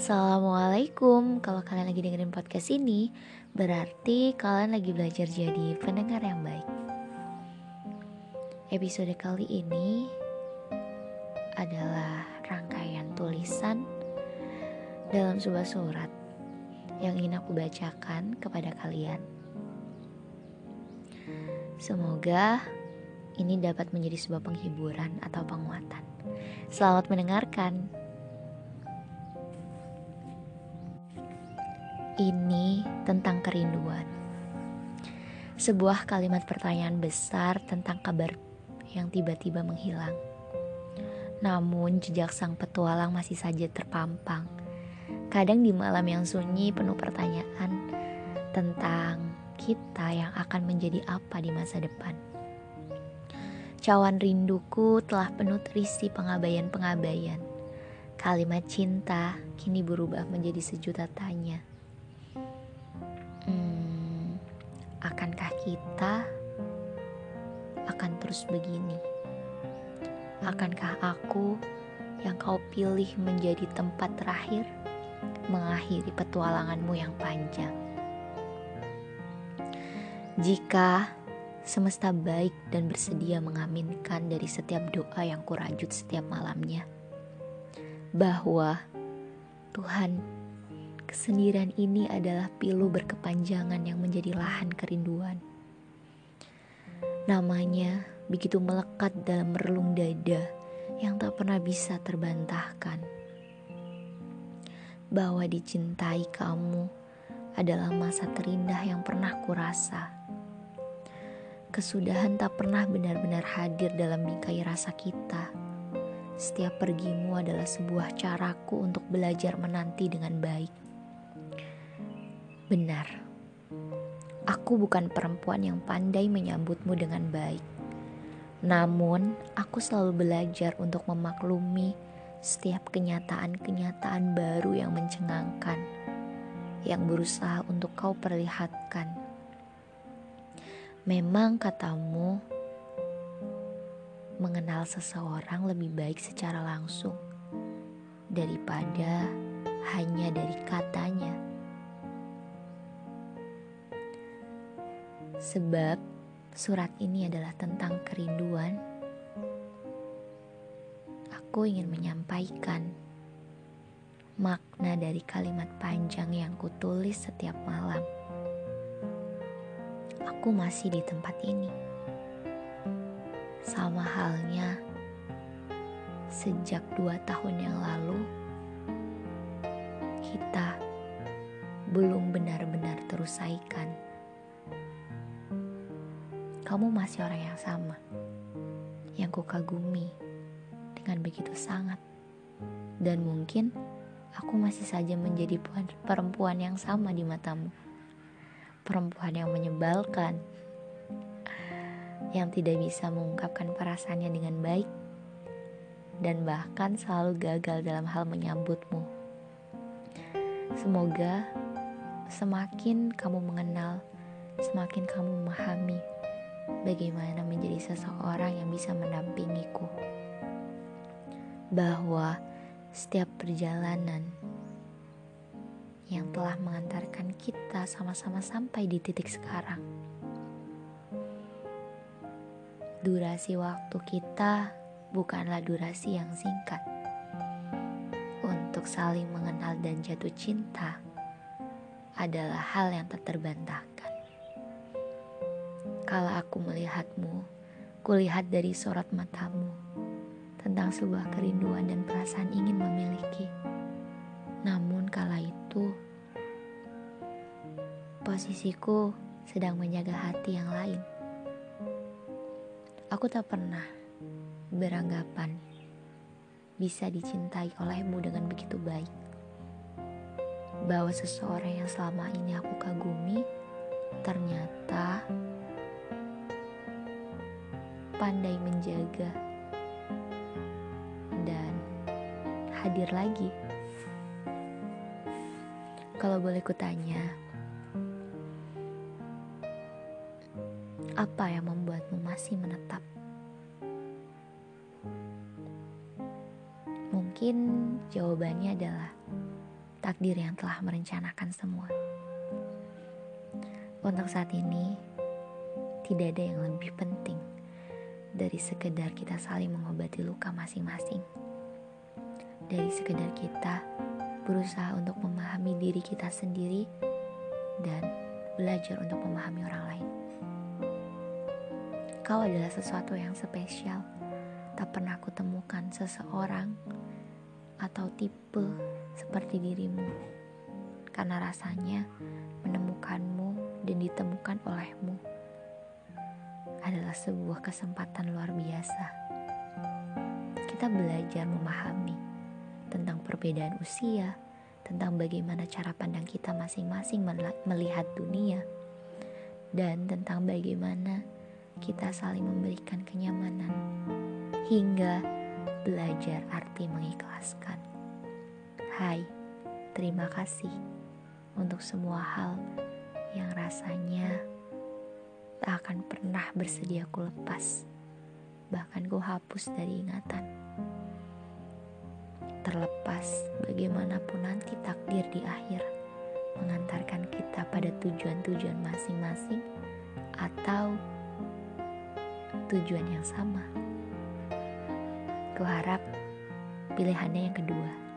Assalamualaikum Kalau kalian lagi dengerin podcast ini Berarti kalian lagi belajar jadi pendengar yang baik Episode kali ini Adalah rangkaian tulisan Dalam sebuah surat Yang ingin aku bacakan kepada kalian Semoga ini dapat menjadi sebuah penghiburan atau penguatan. Selamat mendengarkan. Ini tentang kerinduan. Sebuah kalimat pertanyaan besar tentang kabar yang tiba-tiba menghilang. Namun jejak sang petualang masih saja terpampang. Kadang di malam yang sunyi penuh pertanyaan tentang kita yang akan menjadi apa di masa depan. Cawan rinduku telah penuh terisi pengabaian-pengabaian. Kalimat cinta kini berubah menjadi sejuta tanya. Akankah kita akan terus begini? Akankah aku yang kau pilih menjadi tempat terakhir mengakhiri petualanganmu yang panjang? Jika semesta baik dan bersedia mengaminkan dari setiap doa yang kurajut setiap malamnya, bahwa Tuhan Kesendirian ini adalah pilu berkepanjangan yang menjadi lahan kerinduan. Namanya begitu melekat dalam relung dada yang tak pernah bisa terbantahkan. Bahwa dicintai kamu adalah masa terindah yang pernah kurasa. Kesudahan tak pernah benar-benar hadir dalam bingkai rasa kita. Setiap pergimu adalah sebuah caraku untuk belajar menanti dengan baik. Benar, aku bukan perempuan yang pandai menyambutmu dengan baik. Namun, aku selalu belajar untuk memaklumi setiap kenyataan-kenyataan baru yang mencengangkan, yang berusaha untuk kau perlihatkan. Memang katamu, mengenal seseorang lebih baik secara langsung daripada hanya dari katanya. Sebab surat ini adalah tentang kerinduan. Aku ingin menyampaikan makna dari kalimat panjang yang kutulis setiap malam. Aku masih di tempat ini. Sama halnya sejak dua tahun yang lalu, kita belum benar-benar terusaikan kamu masih orang yang sama yang kukagumi dengan begitu sangat. Dan mungkin aku masih saja menjadi perempuan yang sama di matamu. Perempuan yang menyebalkan, yang tidak bisa mengungkapkan perasaannya dengan baik, dan bahkan selalu gagal dalam hal menyambutmu. Semoga semakin kamu mengenal, semakin kamu memahami bagaimana menjadi seseorang yang bisa mendampingiku. Bahwa setiap perjalanan yang telah mengantarkan kita sama-sama sampai di titik sekarang. Durasi waktu kita bukanlah durasi yang singkat. Untuk saling mengenal dan jatuh cinta adalah hal yang tak terbantahkan. Kala aku melihatmu, kulihat dari sorot matamu tentang sebuah kerinduan dan perasaan ingin memiliki. Namun kala itu, posisiku sedang menjaga hati yang lain. Aku tak pernah beranggapan bisa dicintai olehmu dengan begitu baik. Bahwa seseorang yang selama ini aku kagumi ternyata pandai menjaga dan hadir lagi. Kalau boleh kutanya, apa yang membuatmu masih menetap? Mungkin jawabannya adalah takdir yang telah merencanakan semua. Untuk saat ini, tidak ada yang lebih penting dari sekedar kita saling mengobati luka masing-masing. Dari sekedar kita berusaha untuk memahami diri kita sendiri dan belajar untuk memahami orang lain. Kau adalah sesuatu yang spesial. Tak pernah kutemukan seseorang atau tipe seperti dirimu. Karena rasanya menemukanmu dan ditemukan olehmu adalah sebuah kesempatan luar biasa. Kita belajar memahami tentang perbedaan usia, tentang bagaimana cara pandang kita masing-masing melihat dunia, dan tentang bagaimana kita saling memberikan kenyamanan hingga belajar arti mengikhlaskan. Hai, terima kasih untuk semua hal yang rasanya tak akan pernah bersedia ku lepas, bahkan ku hapus dari ingatan. Terlepas bagaimanapun nanti takdir di akhir mengantarkan kita pada tujuan-tujuan masing-masing atau tujuan yang sama. Ku harap pilihannya yang kedua.